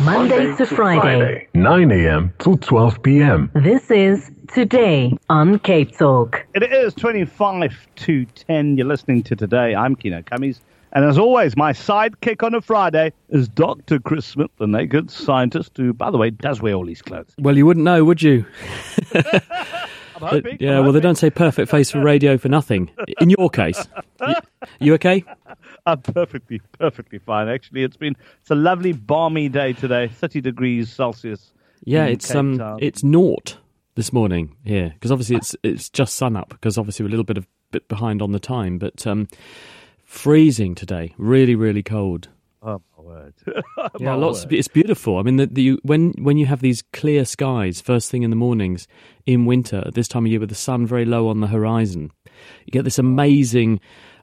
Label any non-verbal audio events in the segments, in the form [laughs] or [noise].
Monday to Friday. 9 a.m. to 12 p.m. This is Today on Cape Talk. it is 25 to 10. You're listening to Today. I'm Kieno Kammies. And as always, my sidekick on a Friday is Dr. Chris Smith, the naked scientist, who, by the way, does wear all these clothes. Well, you wouldn't know, would you? [laughs] [laughs] I'm But, hoping, yeah, I'm well, they don't say perfect face for radio for nothing. In your case, [laughs] you, you okay? [laughs] I'm perfectly, perfectly fine. Actually, it's been it's a lovely balmy day today, 30 degrees Celsius. Yeah, it's Cape um, Town. it's naught this morning here because obviously it's it's just sun up because obviously we're a little bit of bit behind on the time, but um, freezing today, really, really cold. Oh my word! [laughs] Yeah, lots. word. Of, it's beautiful. I mean, the, the, when when you have these clear skies first thing in the mornings in winter at this time of year with the sun very low on the horizon, you get this amazing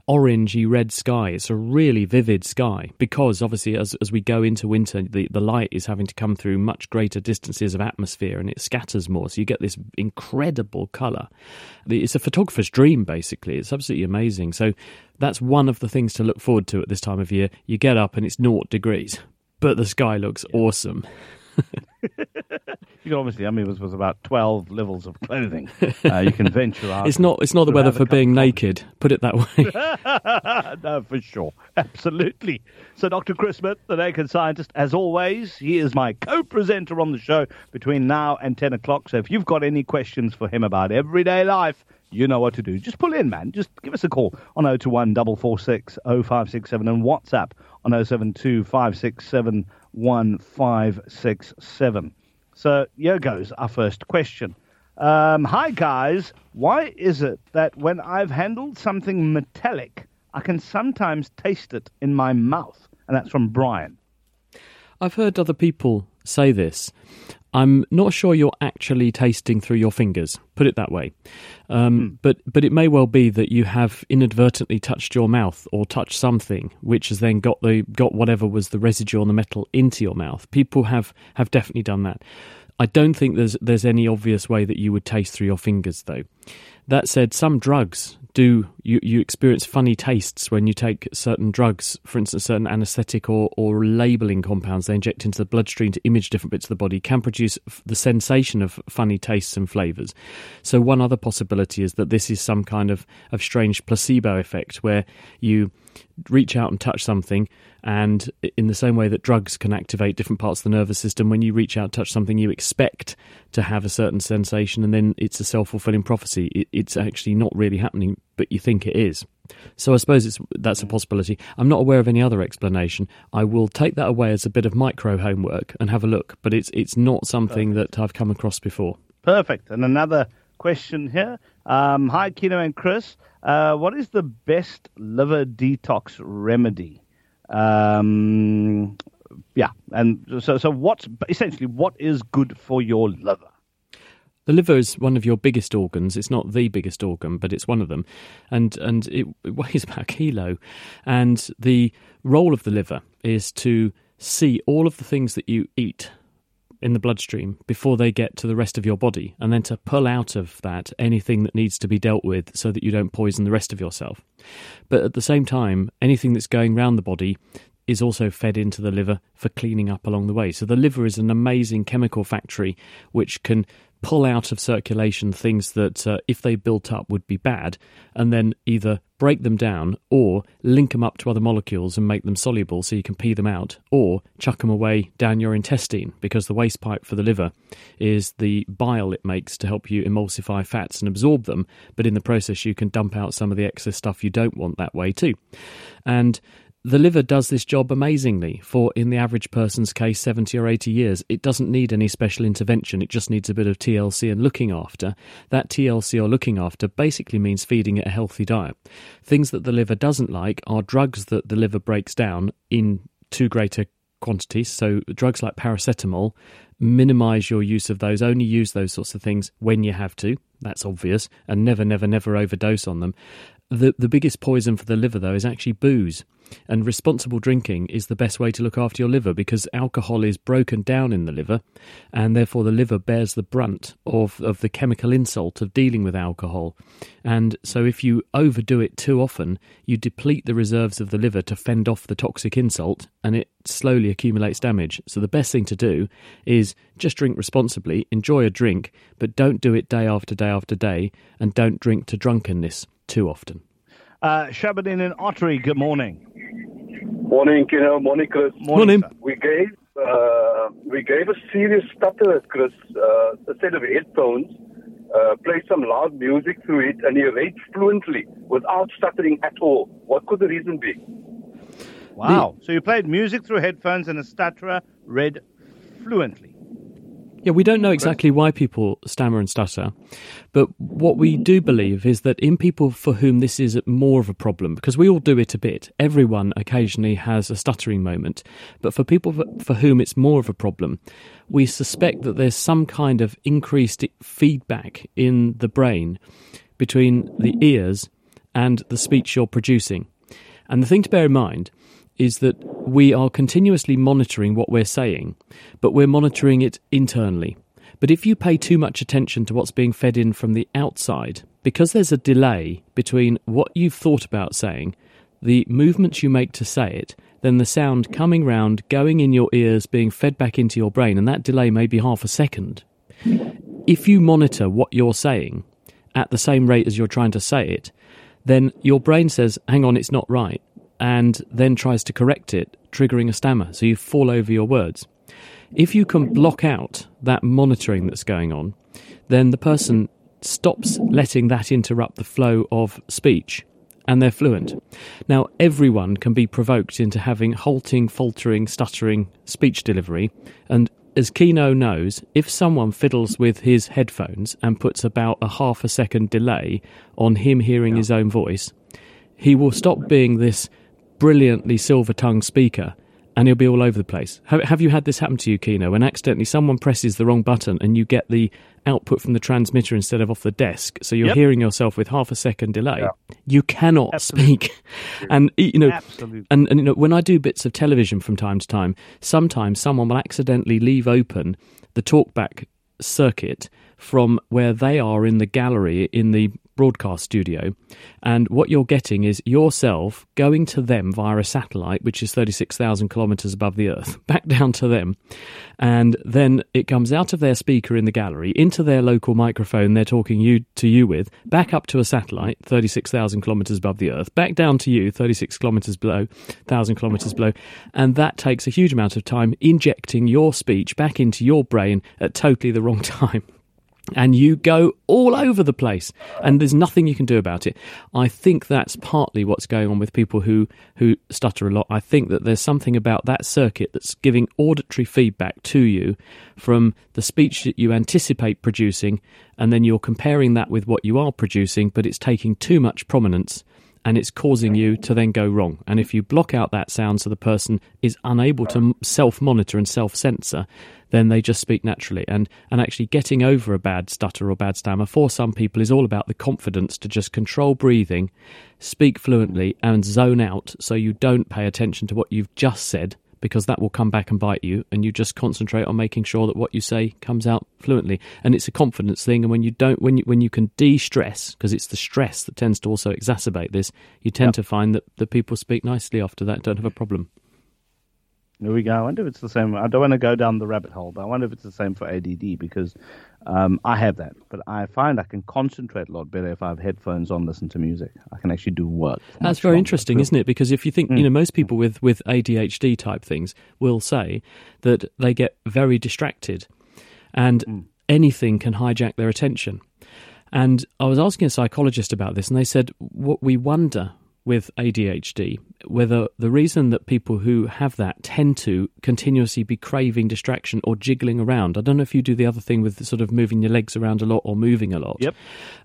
orangey red sky. It's a really vivid sky because obviously as as we go into winter, the the light is having to come through much greater distances of atmosphere and it scatters more. So you get this incredible color. It's a photographer's dream, basically. It's absolutely amazing. So that's one of the things to look forward to at this time of year. You get up and it's naught degrees, but the sky looks awesome. [laughs] You can obviously, I mean, it was, was about 12 levels of clothing. Uh, you can venture out. [laughs] It's not. It's not the weather for being naked. Put it that way. [laughs] no, for sure. Absolutely. So, Dr. Chris Smith, the naked scientist, as always, he is my co presenter on the show between now and 10 o'clock. So, if you've got any questions for him about everyday life, you know what to do. Just pull in, man. Just give us a call on 021 446 0567 and WhatsApp on 072 567 1567. So, here goes our first question. Um, hi, guys. Why is it that when I've handled something metallic, I can sometimes taste it in my mouth? And that's from Brian. I've heard other people say this. I'm not sure you're actually tasting through your fingers. Put it that way. Um, But but it may well be that you have inadvertently touched your mouth or touched something, which has then got the got whatever was the residue on the metal into your mouth. People have have definitely done that. I don't think there's there's any obvious way that you would taste through your fingers though. That said, some drugs do you, you experience funny tastes when you take certain drugs, for instance, certain anesthetic or, or labeling compounds they inject into the bloodstream to image different bits of the body can produce the sensation of funny tastes and flavors. So one other possibility is that this is some kind of, of strange placebo effect where you reach out and touch something and in the same way that drugs can activate different parts of the nervous system when you reach out touch something you expect to have a certain sensation and then it's a self-fulfilling prophecy. It, it's actually not really happening but you think it is. So i suppose it's that's a mm. possibility. I'm not aware of any other explanation. I will take that away as a bit of micro homework and have a look but it's it's not something that i've come across before. Perfect. And another question here. Um, hi, Kieno and Chris. Uh, what is the best liver detox remedy? Um, yeah. And so, so what's essentially what is good for your liver? The liver is one of your biggest organs. It's not the biggest organ, but it's one of them, and and it, it [laughs] weighs about a kilo. And the role of the liver is to see all of the things that you eat in the bloodstream before they get to the rest of your body, and then to pull out of that anything that needs to be dealt with, so that you don't poison the rest of yourself. But at the same time, anything that's going around the body is also fed into the liver for cleaning up along the way. So the liver is an amazing chemical factory which can pull out of circulation things that, uh, if they built up, would be bad, and then either break them down or link them up to other molecules and make them soluble so you can pee them out, or chuck them away down your intestine because the waste pipe for the liver is the bile it makes to help you emulsify fats and absorb them, but in the process, you can dump out some of the excess stuff you don't want that way too. And the liver does this job amazingly for, in the average person's case, 70 or 80 years. It doesn't need any special intervention. It just needs a bit of TLC and looking after. That TLC or looking after basically means feeding it a healthy diet. Things that the liver doesn't like are drugs that the liver breaks down in too greater quantities. So, drugs like paracetamol, minimize your use of those. Only use those sorts of things when you have to. That's obvious. And never, never, never overdose on them. The, the biggest poison for the liver, though, is actually booze. And responsible drinking is the best way to look after your liver because alcohol is broken down in the liver, and therefore the liver bears the brunt of, of the chemical insult of dealing with alcohol. And so, if you overdo it too often, you deplete the reserves of the liver to fend off the toxic insult, and it slowly accumulates damage. So, the best thing to do is just drink responsibly, enjoy a drink, but don't do it day after day after day, and don't drink to drunkenness too often. Uh, Shabadin and Ottery, good morning. Morning, Kieno. Morning, Chris. Morning. sir. We gave uh, we gave a serious stutter, at Chris, uh, a set of headphones, uh, played some loud music through it, and he read fluently without stuttering at all. What could the reason be? Wow. So you played music through headphones and a stutterer read fluently. Yeah, we don't know exactly why people stammer and stutter, but what we do believe is that in people for whom this is more of a problem, because we all do it a bit, everyone occasionally has a stuttering moment, but for people for, whom it's more of a problem, we suspect that there's some kind of increased feedback in the brain between the ears and the speech you're producing. And the thing to bear in mind is that we are continuously monitoring what we're saying, but we're monitoring it internally. But if you pay too much attention to what's being fed in from the outside, because there's a delay between what you've thought about saying, the movements you make to say it, then the sound coming round, going in your ears, being fed back into your brain, and that delay may be half a second. If you monitor what you're saying at the same rate as you're trying to say it, then your brain says, hang on, it's not right, and then tries to correct it, triggering a stammer. So you fall over your words. If you can block out that monitoring that's going on, then the person stops letting that interrupt the flow of speech and they're fluent. Now, everyone can be provoked into having halting, faltering, stuttering speech delivery, and as Kieno knows, if someone fiddles with his headphones and puts about a half a second delay on him hearing his own voice, he will stop being this brilliantly silver tongued speaker and he'll be all over the place. Have, have you had this happen to you, Kieno, when accidentally someone presses the wrong button and you get the output from the transmitter instead of off the desk? So you're Yep. hearing yourself with half a second delay. Yeah. You cannot Absolutely. speak. And, you know, Absolutely. and, and you know, when I do bits of television from time to time, sometimes someone will accidentally leave open the talkback circuit from where they are in the gallery in the broadcast studio. And what you're getting is yourself going to them via a satellite, which is 36,000 kilometers above the Earth, [laughs] back down to them. And then it comes out of their speaker in the gallery into their local microphone they're talking you to you with, back up to a satellite 36,000 kilometers above the Earth, back down to you 36 kilometers below, 1,000 kilometers below. And that takes a huge amount of time injecting your speech back into your brain at totally the wrong [laughs] time and you go all over the place and there's nothing you can do about it. I think that's partly what's going on with people who who stutter a lot. I think that there's something about that circuit that's giving auditory feedback to you from the speech that you anticipate producing and then you're comparing that with what you are producing but it's taking too much prominence and it's causing you to then go wrong. And if you block out that sound so the person is unable to self monitor and self censor, then they just speak naturally. And, and actually, getting over a bad stutter or bad stammer for some people is all about the confidence to just control breathing, speak fluently, and zone out so you don't pay attention to what you've just said. Because that will come back and bite you, and you just concentrate on making sure that what you say comes out fluently. And it's a confidence thing. And when you don't, when you when you can de-stress, because it's the stress that tends to also exacerbate this, you tend to find that the people speak nicely after that, don't have a problem. There we go. I wonder if it's the same. I don't want to go down the rabbit hole, but I wonder if it's the same for ADD because um, I have that. But I find I can concentrate a lot better if I have headphones on, listen to music. I can actually do work. That's very longer. interesting, isn't it? Because if you think, you know, most people with, with ADHD type things will say that they get very distracted and anything can hijack their attention. And I was asking a psychologist about this, and they said what we wonder with ADHD, whether the reason that people who have that tend to continuously be craving distraction or jiggling around. I don't know if you do the other thing with sort of moving your legs around a lot or moving a lot. Yep.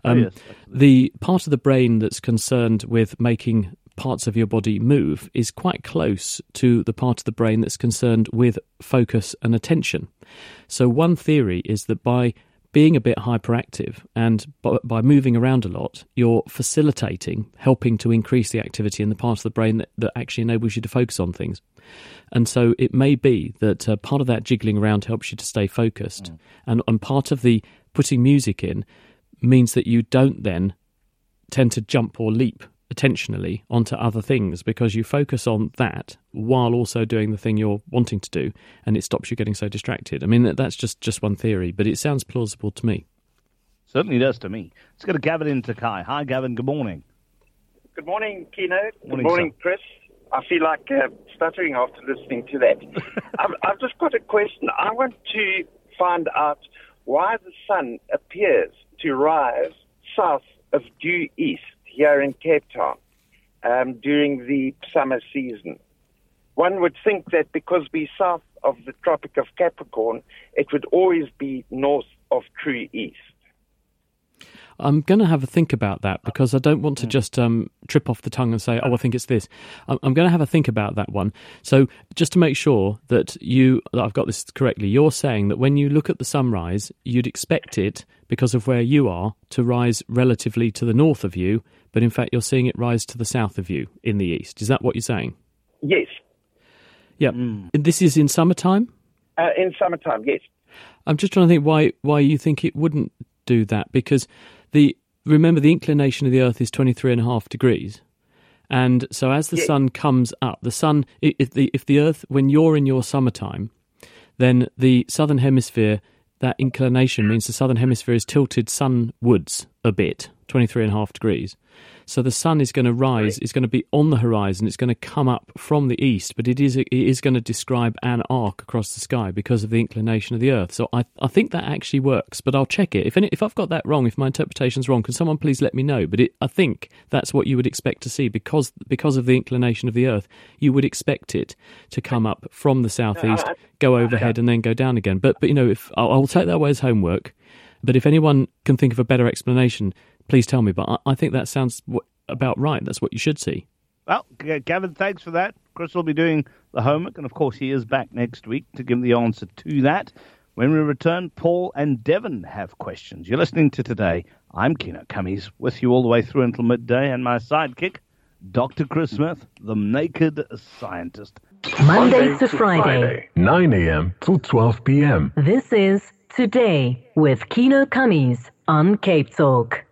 Oh, Um, yes. the part of the brain that's concerned with making parts of your body move is quite close to the part of the brain that's concerned with focus and attention. So, one theory is that by being a bit hyperactive and by, by moving around a lot, you're facilitating, helping to increase the activity in the part of the brain that, that actually enables you to focus on things. And so it may be that uh, part of that jiggling around helps you to stay focused. And, and part of the putting music in means that you don't then tend to jump or leap attentionally onto other things because you focus on that while also doing the thing you're wanting to do and it stops you getting so distracted. I mean, that's just, just one theory, but it sounds plausible to me. Certainly does to me. Let's go to Gavin in Tokai. Hi, Gavin. Good morning. Good morning, Kieno. Good Morning, morning, Chris. I feel like uh, stuttering after listening to that. [laughs] I've, I've just got a question. I want to find out why the sun appears to rise south of due east here in Cape Town um, during the summer season. One would think that because we're south of the Tropic of Capricorn, it would always be north of true east. I'm going to have a think about that because I don't want to just um, trip off the tongue and say, "Oh, I think it's this." I'm, I'm going to have a think about that one. So, just to make sure that you that I've got this correctly, you're saying that when you look at the sunrise, you'd expect it because of where you are to rise relatively to the north of you, but in fact, you're seeing it rise to the south of you in the east. Is that what you're saying? Yes, Yeah. This is in summertime. uh, in summertime, yes. I'm just trying to think why why you think it wouldn't do that because the remember the inclination of the Earth is 23 and a half degrees, and so as the Yeah. sun comes up, the sun if the if the Earth when you're in your summertime, then the southern hemisphere that inclination means the southern hemisphere is tilted sunwards a bit, 23 and a half degrees. So the sun is going to rise, it's going to be on the horizon, it's going to come up from the east, but it is it is going to describe an arc across the sky because of the inclination of the Earth. So I, I think that actually works, but I'll check it. If any, if I've got that wrong, if my interpretation's wrong, can someone please let me know? But it, I think that's what you would expect to see because because of the inclination of the Earth, you would expect it to come up from the southeast, go overhead, and then go down again. But but you know, if I'll, I'll take that away as homework. But if anyone can think of a better explanation, please tell me. But I, I think that sounds w- about right. That's what you should see. Well, G- Gavin, thanks for that. Chris will be doing the homework, and of course, he is back next week to give the answer to that. When we return, Paul and Devon have questions. You're listening to Today. I'm Kieno Kammies, with you all the way through until midday, and my sidekick, Dr. Chris Smith, the naked scientist. Monday to Friday. 9 a.m. to 12 p.m. This is Today with Kieno Kammies on Cape Talk.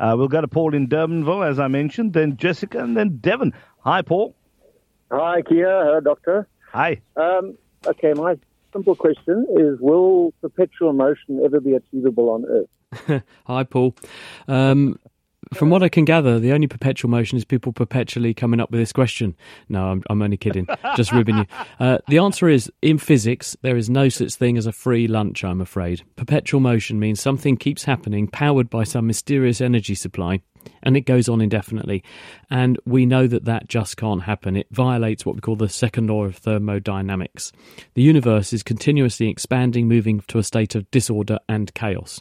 Uh, we'll go to Paul in Durbanville, as I mentioned, then Jessica, and then Devon. Hi, Paul. Hi, Kia. Hello, Doctor. Hi. Um, okay, my simple question is Will perpetual motion ever be achievable on Earth? [laughs] Hi, Paul. Um, from what I can gather, the only perpetual motion is people perpetually coming up with this question. No, I'm, I'm only kidding. Just ribbing you. Uh, the answer is in physics, there is no such thing as a free lunch, I'm afraid. Perpetual motion means something keeps happening, powered by some mysterious energy supply, and it goes on indefinitely. And we know that that just can't happen. It violates what we call the second law of thermodynamics. The universe is continuously expanding, moving to a state of disorder and chaos.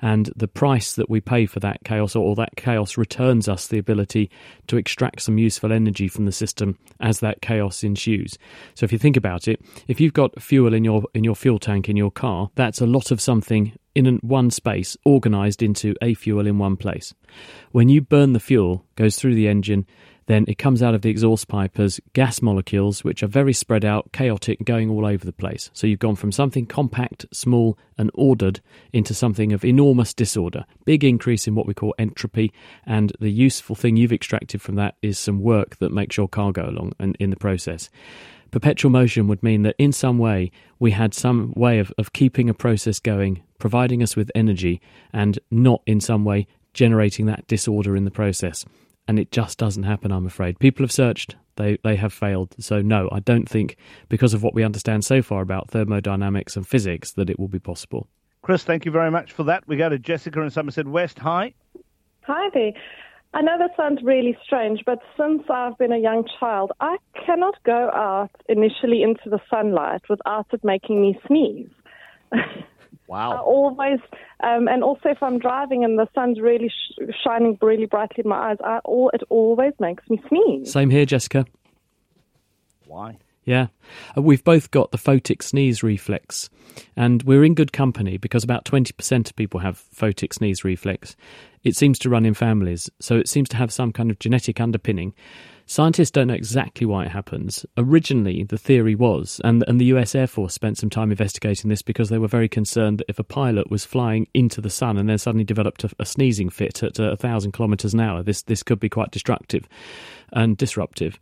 And the price that we pay for that chaos, or that chaos, returns us the ability to extract some useful energy from the system as that chaos ensues. So if you think about it, if you've got fuel in your in your fuel tank in your car, that's a lot of something in one space organized into a fuel in one place. When you burn the fuel, goes through the engine, then it comes out of the exhaust pipe as gas molecules, which are very spread out, chaotic, going all over the place. So you've gone from something compact, small, and ordered into something of enormous disorder. Big increase in what we call entropy, and the useful thing you've extracted from that is some work that makes your car go along and in the process. Perpetual motion would mean that in some way we had some way of, of keeping a process going, providing us with energy, and not in some way generating that disorder in the process. And it just doesn't happen, I'm afraid. People have searched, they, they have failed. So, no, I don't think, because of what we understand so far about thermodynamics and physics, that it will be possible. Chris, thank you very much for that. We go to Jessica in Somerset West. Hi. Hi there. I know that sounds really strange, but since I've been a young child, I cannot go out initially into the sunlight without it making me sneeze. [laughs] Wow. I always, um, and also if I'm driving and the sun's really sh- shining really brightly in my eyes, I, all, it always makes me sneeze. Same here, Jessica. Why? Yeah. Uh, we've both got the photic sneeze reflex, and we're in good company because about 20% of people have photic sneeze reflex. It seems to run in families, so it seems to have some kind of genetic underpinning. Scientists don't know exactly why it happens. Originally, the theory was, and, and the US Air Force spent some time investigating this because they were very concerned that if a pilot was flying into the sun and then suddenly developed a, a sneezing fit at a thousand kilometres an hour, this, this could be quite destructive and disruptive.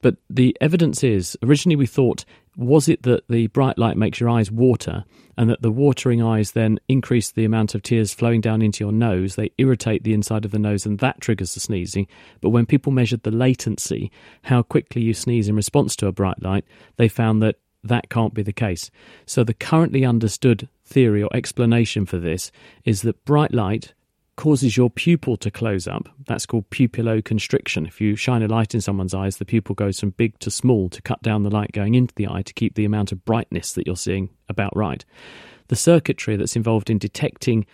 But the evidence is originally we thought was it that the bright light makes your eyes water and that the watering eyes then increase the amount of tears flowing down into your nose? They irritate the inside of the nose and that triggers the sneezing. But when people measured the latency, how quickly you sneeze in response to a bright light, they found that that can't be the case. So the currently understood theory or explanation for this is that bright light causes your pupil to close up. That's called pupilloconstriction. If you shine a light in someone's eyes, the pupil goes from big to small to cut down the light going into the eye to keep the amount of brightness that you're seeing about right. The circuitry that's involved in detecting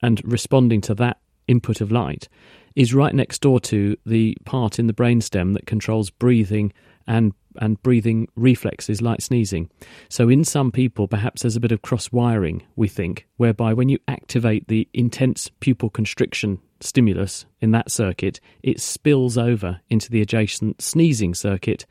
and responding to that input of light is right next door to the part in the brainstem that controls breathing and and breathing reflexes like sneezing. So in some people perhaps there's a bit of cross wiring we think whereby when you activate the intense pupil constriction stimulus in that circuit it spills over into the adjacent sneezing circuit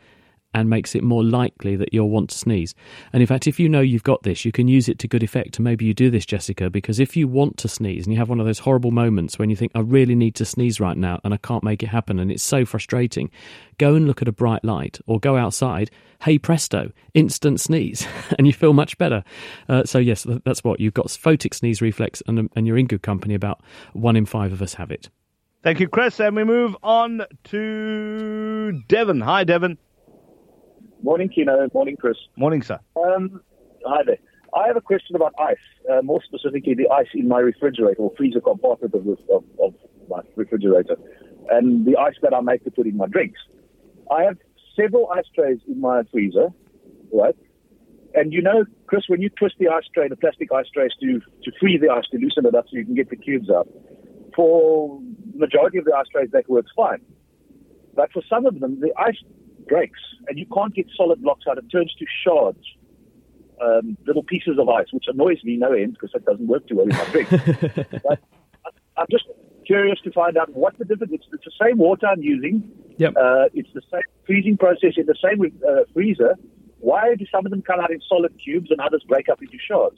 and makes it more likely that you'll want to sneeze. And in fact, if you know you've got this, you can use it to good effect. And maybe you do this, Jessica, because if you want to sneeze and you have one of those horrible moments when you think, I really need to sneeze right now and I can't make it happen and it's so frustrating, go and look at a bright light or go outside. Hey presto, instant sneeze, [laughs] and you feel much better. Uh, so, yes, that's what you've got photic sneeze reflex, and, and you're in good company. About one in five of us have it. Thank you, Chris. And we move on to Devon. Hi, Devon. Morning, Kieno. Morning, Chris. Morning, sir. Um, hi there. I have a question about ice, uh, more specifically the ice in my refrigerator or freezer compartment of, of, of my refrigerator, and the ice that I make to put in my drinks. I have several ice trays in my freezer, right? And you know, Chris, when you twist the ice tray, the plastic ice trays to to free the ice to loosen it up so you can get the cubes out. For the majority of the ice trays, that works fine. But for some of them, the ice breaks and you can't get solid blocks out. It turns to shards, um, little pieces of ice, which annoys me no end because it doesn't work too well in my drink. [laughs] but I'm just curious to find out what the difference is. It's the same water I'm using. Yep. Uh, it's the same freezing process in the same uh, freezer. Why do some of them come out in solid cubes and others break up into shards?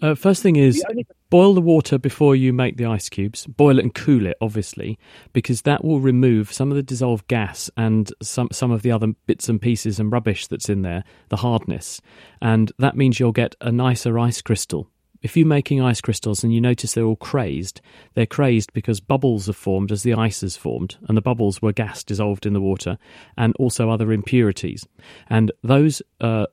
Uh, first thing is The only- boil the water before you make the ice cubes. Boil it and cool it, obviously, because that will remove some of the dissolved gas and some some of the other bits and pieces and rubbish that's in there, the hardness, and that means you'll get a nicer ice crystal. If you're making ice crystals and you notice they're all crazed, they're crazed because bubbles have formed as the ice has formed, and the bubbles were gas dissolved in the water, and also other impurities. And those uh,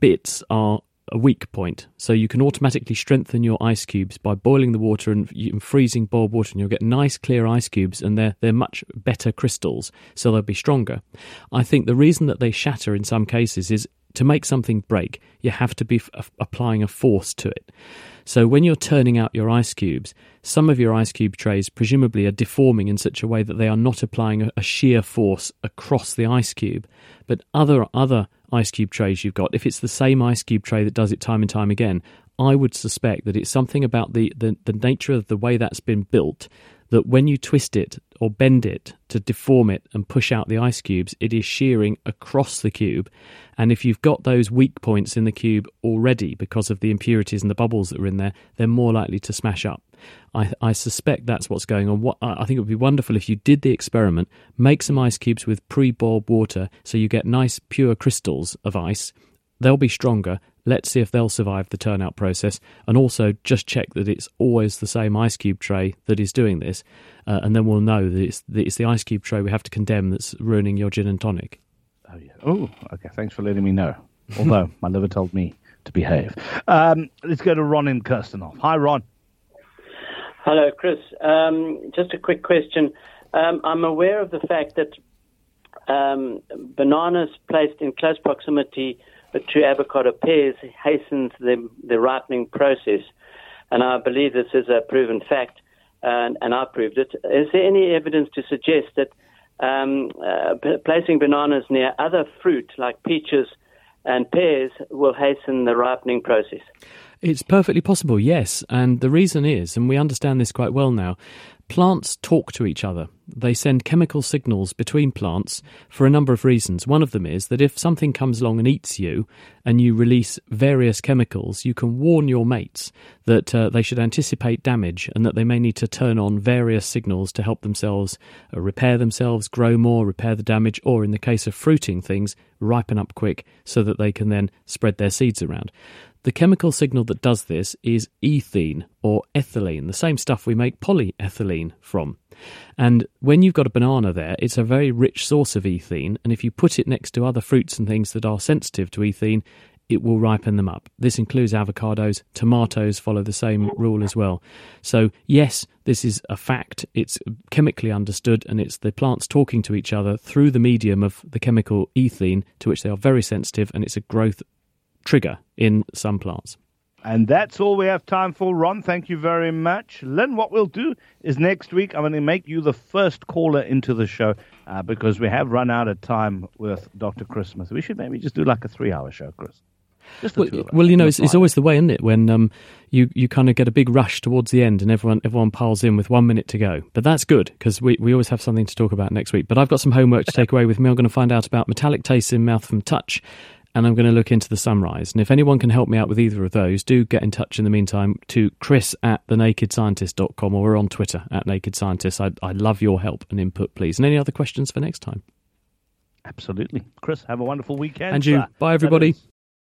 bits are a weak point. So you can automatically strengthen your ice cubes by boiling the water and, and freezing boiled water, and you'll get nice clear ice cubes, and they're they're much better crystals, so they'll be stronger. I think the reason that they shatter in some cases is to make something break, you have to be f- applying a force to it. So when you're turning out your ice cubes, some of your ice cube trays presumably are deforming in such a way that they are not applying a, a shear force across the ice cube, but other other ice cube trays you've got, if it's the same ice cube tray that does it time and time again, I would suspect that it's something about the, the, the nature of the way that's been built that when you twist it or bend it to deform it and push out the ice cubes, it is shearing across the cube. And if you've got those weak points in the cube already because of the impurities and the bubbles that are in there, they're more likely to smash up. I, I suspect that's what's going on. What, I think it would be wonderful if you did the experiment, make some ice cubes with pre boiled water so you get nice pure crystals of ice. They'll be stronger. Let's see if they'll survive the turnout process. And also just check that it's always the same ice cube tray that is doing this. Uh, and then we'll know that it's, that it's the ice cube tray we have to condemn that's ruining your gin and tonic. Oh, yeah. Oh, okay. Thanks for letting me know. Although [laughs] my liver told me to behave. Um, let's go to Ron in Kirstenhof. Hi, Ron. Hello, Chris. Um, just a quick question. Um, I'm aware of the fact that um, bananas placed in close proximity to avocado pears hastens the, the ripening process, and I believe this is a proven fact, and, and I proved it. Is there any evidence to suggest that um, uh, placing bananas near other fruit like peaches and pears will hasten the ripening process? It's perfectly possible, yes. And the reason is, and we understand this quite well now, plants talk to each other. They send chemical signals between plants for a number of reasons. One of them is that if something comes along and eats you and you release various chemicals, you can warn your mates that uh, they should anticipate damage and that they may need to turn on various signals to help themselves uh, repair themselves, grow more, repair the damage, or in the case of fruiting things, ripen up quick so that they can then spread their seeds around. The chemical signal that does this is ethene or ethylene, the same stuff we make polyethylene from. And when you've got a banana there, it's a very rich source of ethene, and if you put it next to other fruits and things that are sensitive to ethene, it will ripen them up. This includes avocados, tomatoes follow the same rule as well. So, yes, this is a fact. It's chemically understood, and it's the plants talking to each other through the medium of the chemical ethene, to which they are very sensitive, and it's a growth trigger in some plants. And that's all we have time for, Ron. Thank you very much. Len, what we'll do is next week I'm going to make you the first caller into the show uh, because we have run out of time with Dr. Chris Smith. We should maybe just do like a three hour show, Chris. Just the Well, well, you know, it's, it's always the way, isn't it? When um, you you kind of get a big rush towards the end, and everyone everyone piles in with one minute to go. But that's good because we, we always have something to talk about next week. But I've got some homework to take [laughs] away with me. I'm going to find out about metallic tastes in mouth from touch, and I'm going to look into the sunrise. And if anyone can help me out with either of those, do get in touch in the meantime to chris at thenakedscientist.com or we're on Twitter at Naked Scientist. I I love your help and input, please. And any other questions for next time? Absolutely. Chris, have a wonderful weekend. And you. Bye, everybody.